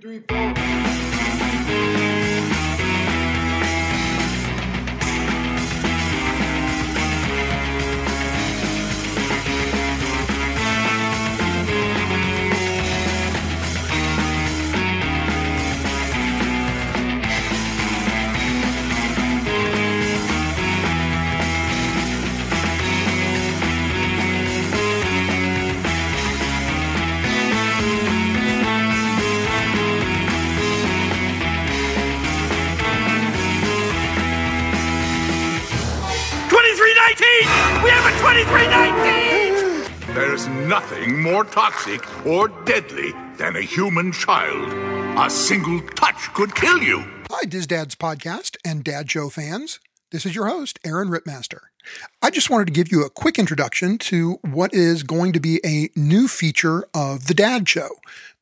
three, four. Nothing more toxic or deadly than a human child. A single touch could kill you. Hi, Diz Dad's podcast and Dad Show fans. This is your host, Aaron Ripmaster. I just wanted to give you a quick introduction to what is going to be a new feature of the Dad Show.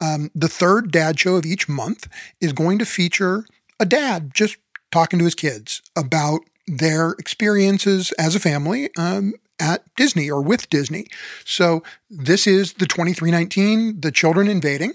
Um, the third Dad Show of each month is going to feature a dad just talking to his kids about their experiences as a family um, at Disney or with Disney. So this is the 2319, The Children Invading.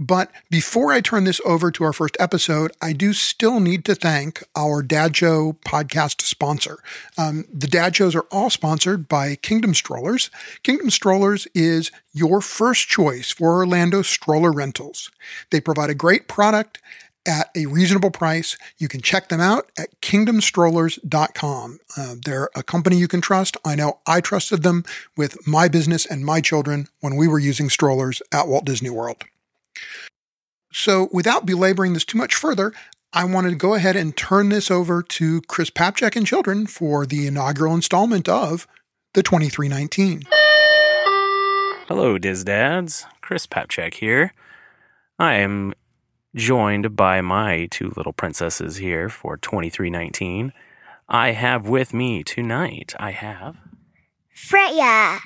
But before I turn this over to our first episode, I do still need to thank our Dad Show podcast sponsor. Um, the Dad Shows are all sponsored by Kingdom Strollers. Kingdom Strollers is your first choice for Orlando stroller rentals. They provide a great product at a reasonable price. You can check them out at kingdomstrollers.com. Uh, they're a company you can trust. I know I trusted them with my business and my children when we were using strollers at Walt Disney World. So, without belaboring this too much further, I wanted to go ahead and turn this over to Chris Papciak and children for the inaugural installment of the 2319. Hello, Diz Dads. Chris Papciak here. I am joined by my two little princesses here for 2319. I have with me tonight, I have, Freya.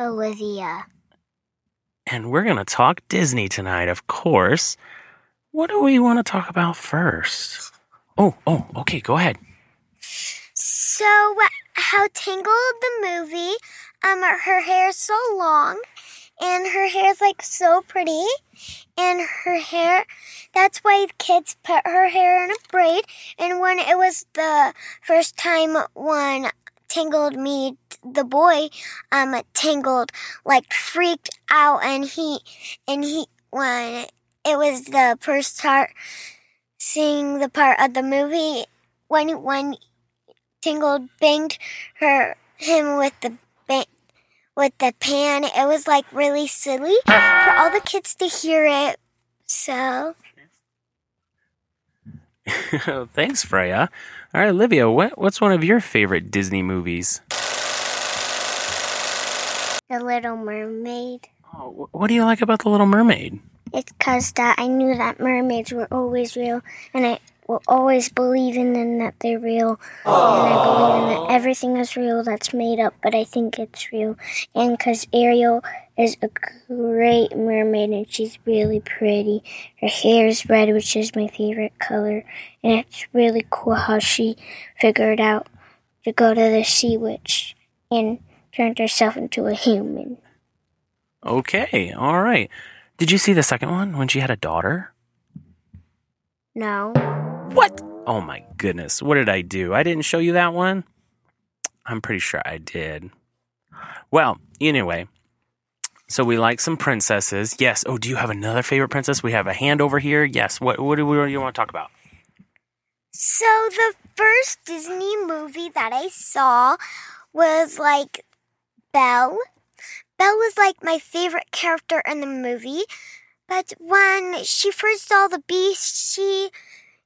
Olivia. and we're going to talk Disney tonight, of course. What do we want to talk about first? Oh, oh, okay, go ahead. So, how Tangled the movie, um, her hair is so long, and her hair is like so pretty, and her hair, that's why kids put her hair in a braid. And when it was the first time when Tangled meet the boy, um, Tangled like freaked out, and he, and he, when it was the first part, seeing the part of the movie when when Tingled banged her him with the ba- with the pan. It was like really silly for all the kids to hear it. So Thanks, Freya. All right, Olivia, what, what's one of your favorite Disney movies? the Little Mermaid. Oh, what do you like about The Little Mermaid? It's cause that I knew that mermaids were always real, and I will always believe in them that they're real, and I believe in that everything is real that's made up, but I think it's real, and cause Ariel is a great mermaid and she's really pretty. Her hair is red, which is my favorite color, and it's really cool how she figured out to go to the sea witch and turned herself into a human. Okay, all right. Did you see the second one when she had a daughter? No. What? Oh my goodness. What did I do? I didn't show you that one? I'm pretty sure I did. Well, anyway, so we like some princesses. Yes. Oh, do you have another favorite princess? We have a hand over here. Yes. What, what do what do you want to talk about? So the first Disney movie that I saw was like Belle. Belle was like my favorite character in the movie, but when she first saw the beast, she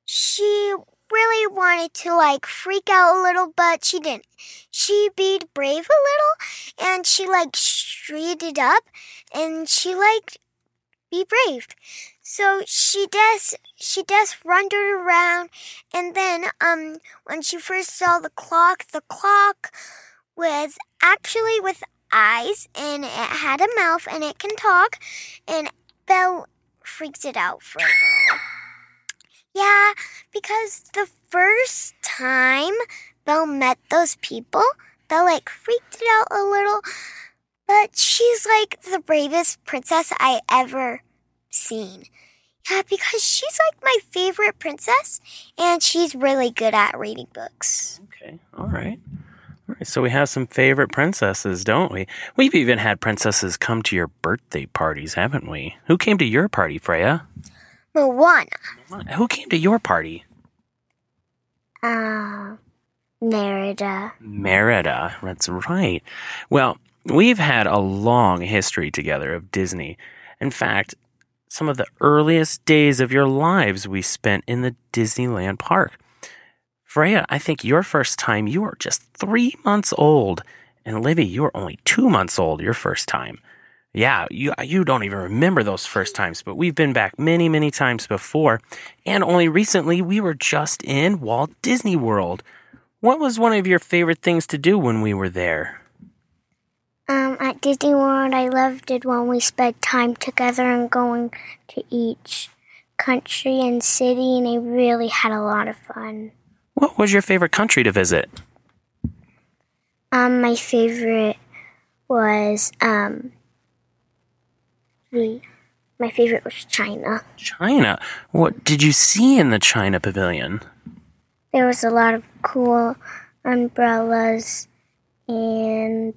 she really wanted to like freak out a little, but she didn't. She be brave a little, and she like straightened up, and she like be brave. So she does she does wandered around and then um when she first saw the clock, the clock was actually with eyes and it had a mouth and it can talk and Belle freaks it out for a while. Yeah, because the first time Belle met those people, Belle like freaked it out a little, but she's like the bravest princess I ever seen. Yeah, because she's like my favorite princess, and she's really good at reading books. Okay, all right. All right, so we have some favorite princesses, don't we? We've even had princesses come to your birthday parties, haven't we? Who came to your party, Freya? Moana. Who came to your party? Uh, Merida. Merida. That's right. Well, we've had a long history together of Disney. In fact, some of the earliest days of your lives we spent in the Disneyland park. Freya, I think your first time you were just three months old, and Livy, you were only two months old your first time. Yeah, you you don't even remember those first times, but we've been back many, many times before, and only recently we were just in Walt Disney World. What was one of your favorite things to do when we were there? Um, at Disney World, I loved it when we spent time together and going to each country and city, and I really had a lot of fun. What was your favorite country to visit? Um, my favorite was um, the my favorite was China. China. What did you see in the China pavilion? There was a lot of cool umbrellas, and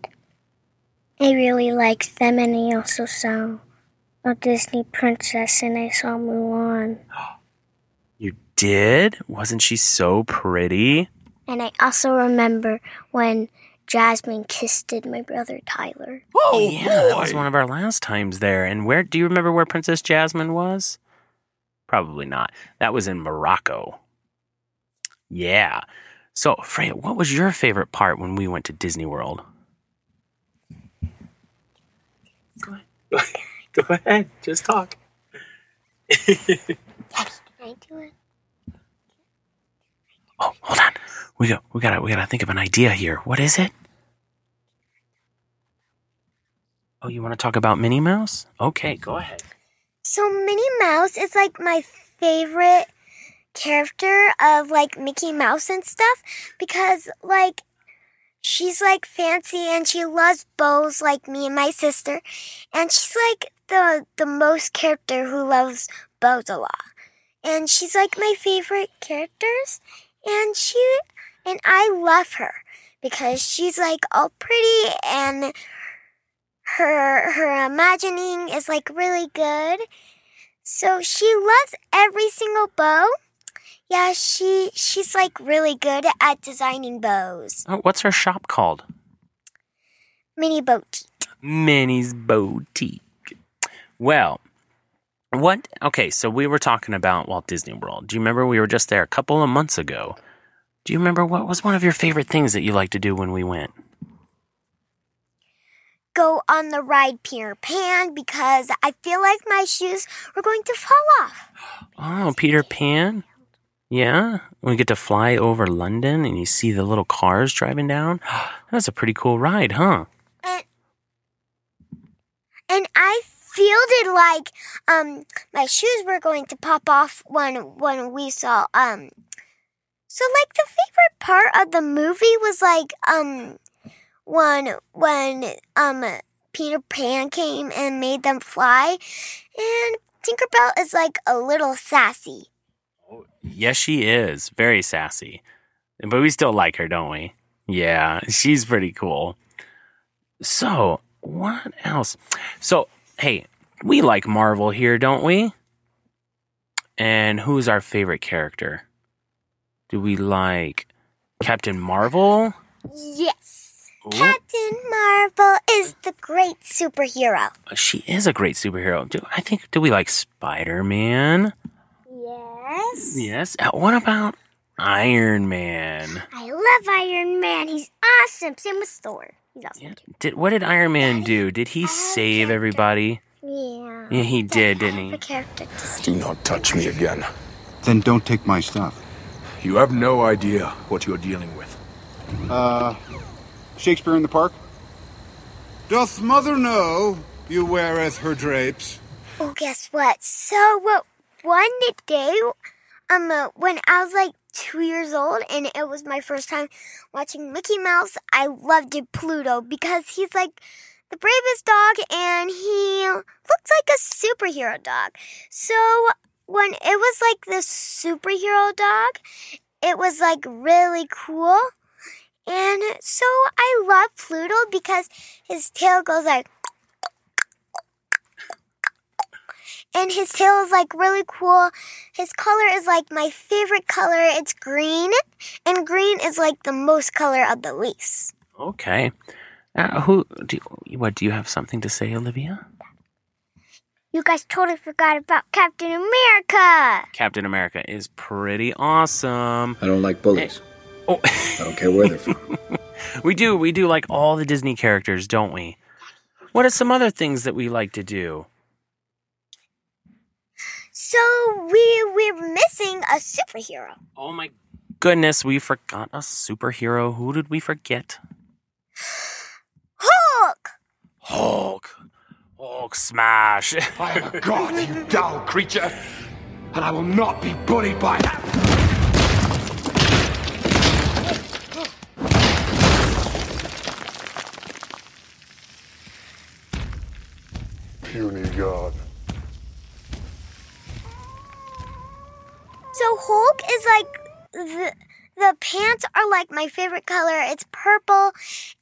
I really liked them. And I also saw a Disney princess, and I saw Mulan. You did? Wasn't she so pretty? And I also remember when Jasmine kissed my brother Tyler. Oh, oh yeah, that was one of our last times there. And where do you remember where Princess Jasmine was? Probably not. That was in Morocco. Yeah. So, Freya, what was your favorite part when we went to Disney World? Go ahead. Go ahead. Just talk. Can I do it? Oh, hold on. We got we gotta we gotta think of an idea here. What is it? Oh, you want to talk about Minnie Mouse? Okay, go ahead. So Minnie Mouse is like my favorite character of like Mickey Mouse and stuff because like she's like fancy and she loves bows like me and my sister and she's like the the most character who loves bows a lot. And she's like my favorite characters and she and I love her because she's like all pretty and her her imagining is like really good. So she loves every single bow. Yeah, she she's like really good at designing bows. Oh, what's her shop called? Minnie Boutique. Minnie's Boutique. Well, what? Okay, so we were talking about Walt Disney World. Do you remember we were just there a couple of months ago? Do you remember what was one of your favorite things that you liked to do when we went? Go on the ride Peter Pan because I feel like my shoes were going to fall off. Oh, Peter Pan? Yeah? We get to fly over London and you see the little cars driving down? That's a pretty cool ride, huh? And and I feeled like um my shoes were going to pop off when when we saw um so like the favorite part of the movie was like um when when um Peter Pan came and made them fly and Tinkerbell is like a little sassy. Yes, she is. Very sassy. But we still like her, don't we? Yeah, she's pretty cool. So, what else? So, hey, we like Marvel here, don't we? And who's our favorite character? Do we like Captain Marvel? Yes. Ooh, Captain Marvel is the great superhero. she is a great superhero. Do I think do we like Spider-Man? Yes. Yes. Uh, What about Iron Man? I love Iron Man. He's awesome. Same with Thor. He's awesome Yeah. Did what did Iron Man do? Did he save everybody? Yeah. Yeah, he did, didn't he? The character to Do not touch me again. Then don't take my stuff. You have no idea what you're dealing with. Uh, Shakespeare in the Park? Doth mother know you weareth her drapes? Oh, guess what? So, what? One day, um, uh, when I was like two years old, and it was my first time watching Mickey Mouse, I loved it, Pluto because he's like the bravest dog, and he looks like a superhero dog. So, when it was like this superhero dog, it was like really cool. And so I love Pluto because his tail goes like and his tail is like really cool. His color is like my favorite color. It's green, and green is like the most color of the leaves. Okay. Uh, who? Do you, what? Do you have something to say, Olivia? You guys totally forgot about Captain America. Captain America is pretty awesome. I don't like bullies. Oh, I don't care where they're from. we do. We do like all the Disney characters, don't we? What are some other things that we like to do? So we we're missing a superhero. Oh my goodness, we forgot a superhero. Who did we forget? Hulk. Hulk. Hulk smash. I am a god, you dull creature, and I will not be bullied by that. Puny god. Hulk is like the the pants are like my favorite color. It's purple,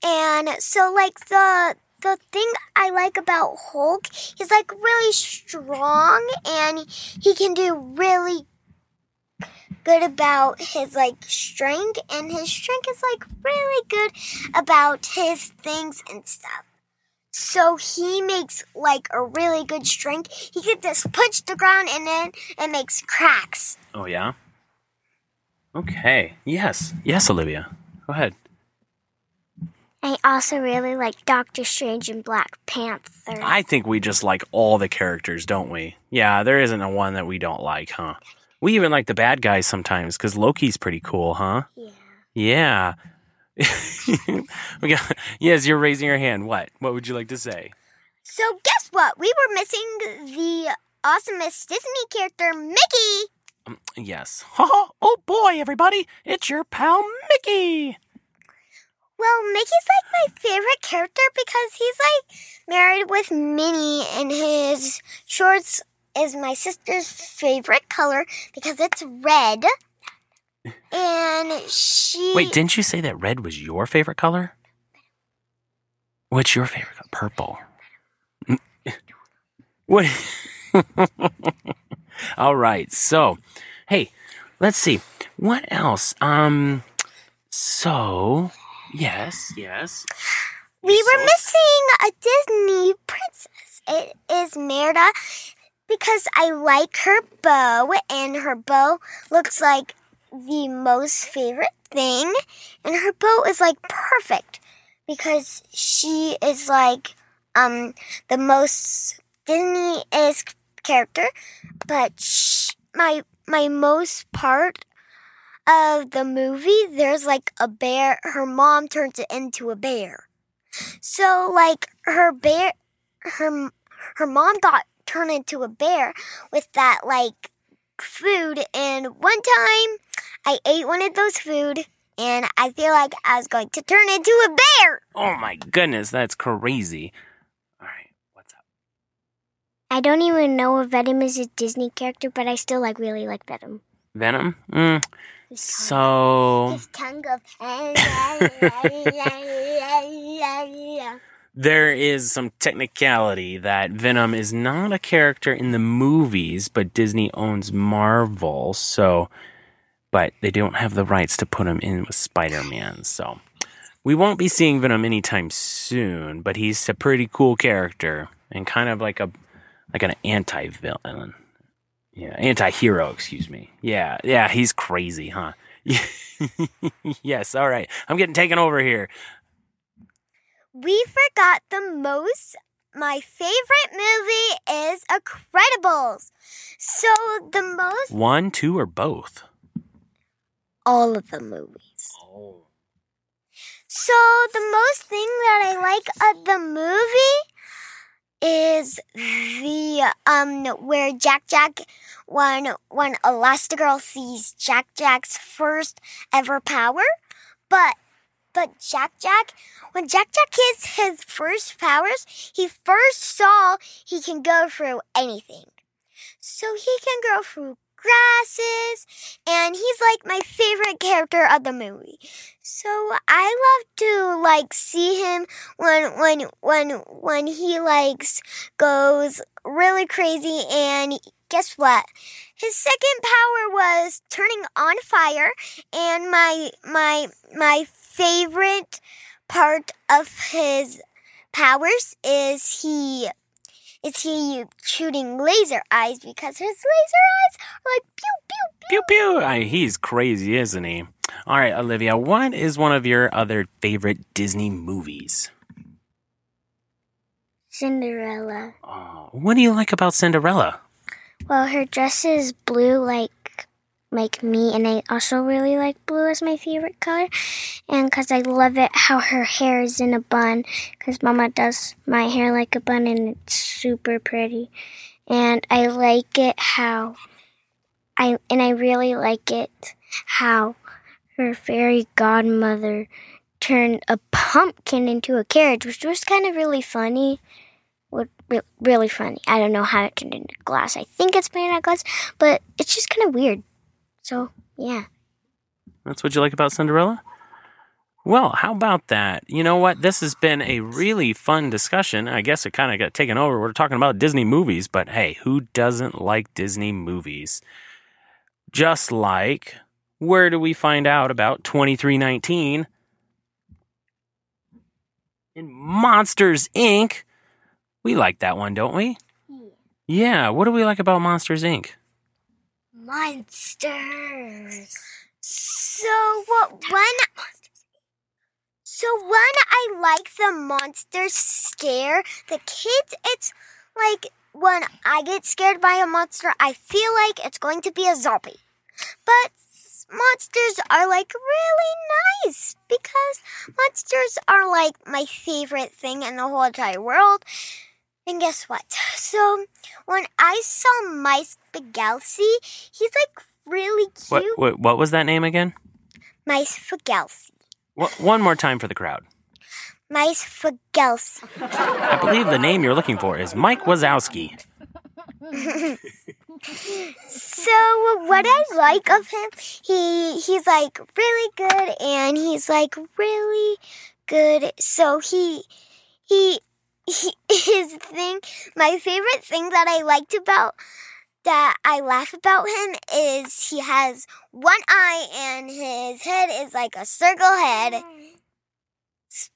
and so like the the thing I like about Hulk, he's like really strong, and he can do really good about his like strength, and his strength is like really good about his things and stuff. So he makes like a really good strength. He can just punch the ground and then it makes cracks. Oh yeah. Okay. Yes. Yes, Olivia. Go ahead. I also really like Doctor Strange and Black Panther. I think we just like all the characters, don't we? Yeah, there isn't a one that we don't like, huh? We even like the bad guys sometimes because Loki's pretty cool, huh? Yeah. Yeah. we got, yes, you're raising your hand. What? What would you like to say? So guess what? We were missing the awesomest Disney character, Mickey. Um, yes. oh boy, everybody, it's your pal Mickey. Well, Mickey's like my favorite character because he's like married with Minnie, and his shorts is my sister's favorite color because it's red. And she. Wait, didn't you say that red was your favorite color? What's your favorite color? Purple. What? All right. So, hey, let's see. What else? Um, so, yes, yes. We were So- missing a Disney princess. It is Merida because I like her bow, and her bow looks like the most favorite thing, and her bow is like perfect because she is like um the most Disney esque character, but sh- my my most part of the movie there's like a bear. Her mom turns it into a bear. So like her bear, her her mom got turned into a bear with that like food, and one time I ate one of those food, and I feel like I was going to turn into a bear. Oh my goodness, that's crazy. All right, what's up? I don't even know if Venom is a Disney character, but I still like really like Venom. Venom? Mm, so, His tongue goes. there is some technicality that Venom is not a character in the movies, but Disney owns Marvel, so but they don't have the rights to put him in with Spider-Man, so we won't be seeing Venom anytime soon, but he's a pretty cool character and kind of like a like an anti-villain. Yeah, anti-hero, excuse me. Yeah, yeah, he's crazy, huh? yes, all right. I'm getting taken over here. we forgot the most. My favorite movie is Incredibles. So the most, One, two, or both? All of the movies. Oh. So the most thing that I like of the movie is the um where Jack Jack when when Elastigirl sees Jack Jack's first ever power, but but Jack Jack when Jack Jack gets his first powers, he first saw he can go through anything. so he can go through grasses, and he's like my favorite character of the movie. So I love to like see him when when when when he likes goes really crazy and guess what? His second power was turning on fire and my my my favorite part of his powers is he is he shooting laser eyes because his laser eyes are like pew pew Pew pew. pew. I, he's crazy, isn't he? All right, Olivia, what is one of your other favorite Disney movies? Cinderella. Oh, what do you like about Cinderella? Well, her dress is blue like like me and I also really like blue as my favorite color and cuz I love it how her hair is in a bun cuz mama does my hair like a bun and it's super pretty. And I like it how I and I really like it how her fairy godmother turned a pumpkin into a carriage, which was kind of really funny. Really funny. I don't know how it turned into glass. I think it's made out of glass, but it's just kind of weird. So yeah. That's what you like about Cinderella? Well, how about that? You know what? This has been a really fun discussion. I guess it kind of got taken over. We're talking about Disney movies, but hey, who doesn't like Disney movies? Just like, where do we find out about 2319? In Monsters Inc. We like that one, don't we? Yeah, yeah. what do we like about Monsters Inc.? Monsters. So what when So when I like the monsters scare the kids, it's like when I get scared by a monster, I feel like it's going to be a zombie. But monsters are like really nice because monsters are like my favorite thing in the whole entire world. And guess what? So when I saw Mice Spagelsy, he's like really cute. what, what was that name again? Mice Spagelsy. Wha- One more time for the crowd. Mice Spagelsy. I believe the name you're looking for is Mike Wazowski. So what I like of him, he he's like really good and he's like really good. So he, he his thing my favorite thing that I liked about that I laugh about him is he has one eye and his head is like a circle head.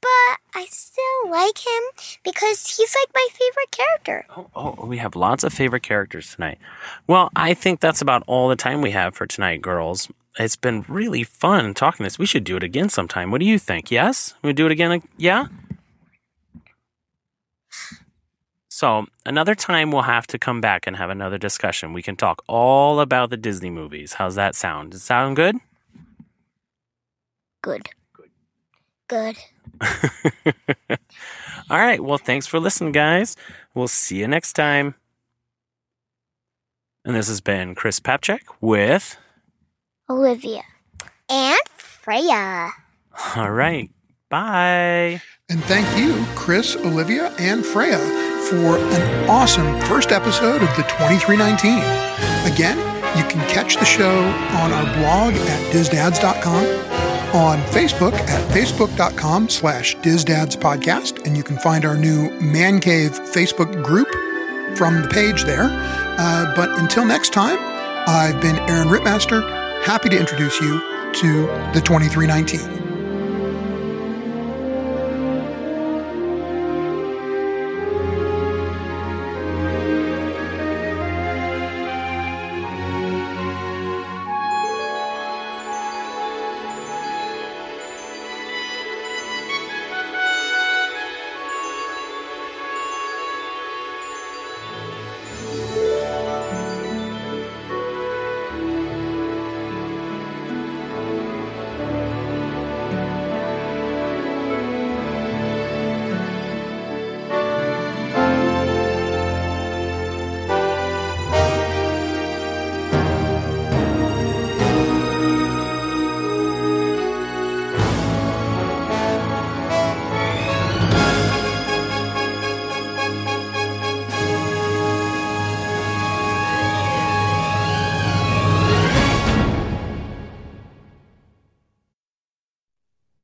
But I still like him because he's like my favorite character. Oh, oh, we have lots of favorite characters tonight. Well, I think that's about all the time we have for tonight, girls. It's been really fun talking this. We should do it again sometime. What do you think? Yes? We do it again? Yeah? So, another time we'll have to come back and have another discussion. We can talk all about the Disney movies. How's that sound? Does it sound good? Good. Good. Good. All right. Well, thanks for listening, guys. We'll see you next time. And this has been Chris Papciak with. Olivia. And Freya. All right. Bye. And thank you, Chris, Olivia, and Freya, for an awesome first episode of the 2319. Again, you can catch the show on our blog at dizdads.com, on Facebook at facebook.com slash dizdadspodcast, and you can find our new Man Cave Facebook group from the page there. Uh, but until next time, I've been Aaron Ripmaster, happy to introduce you to the 2319.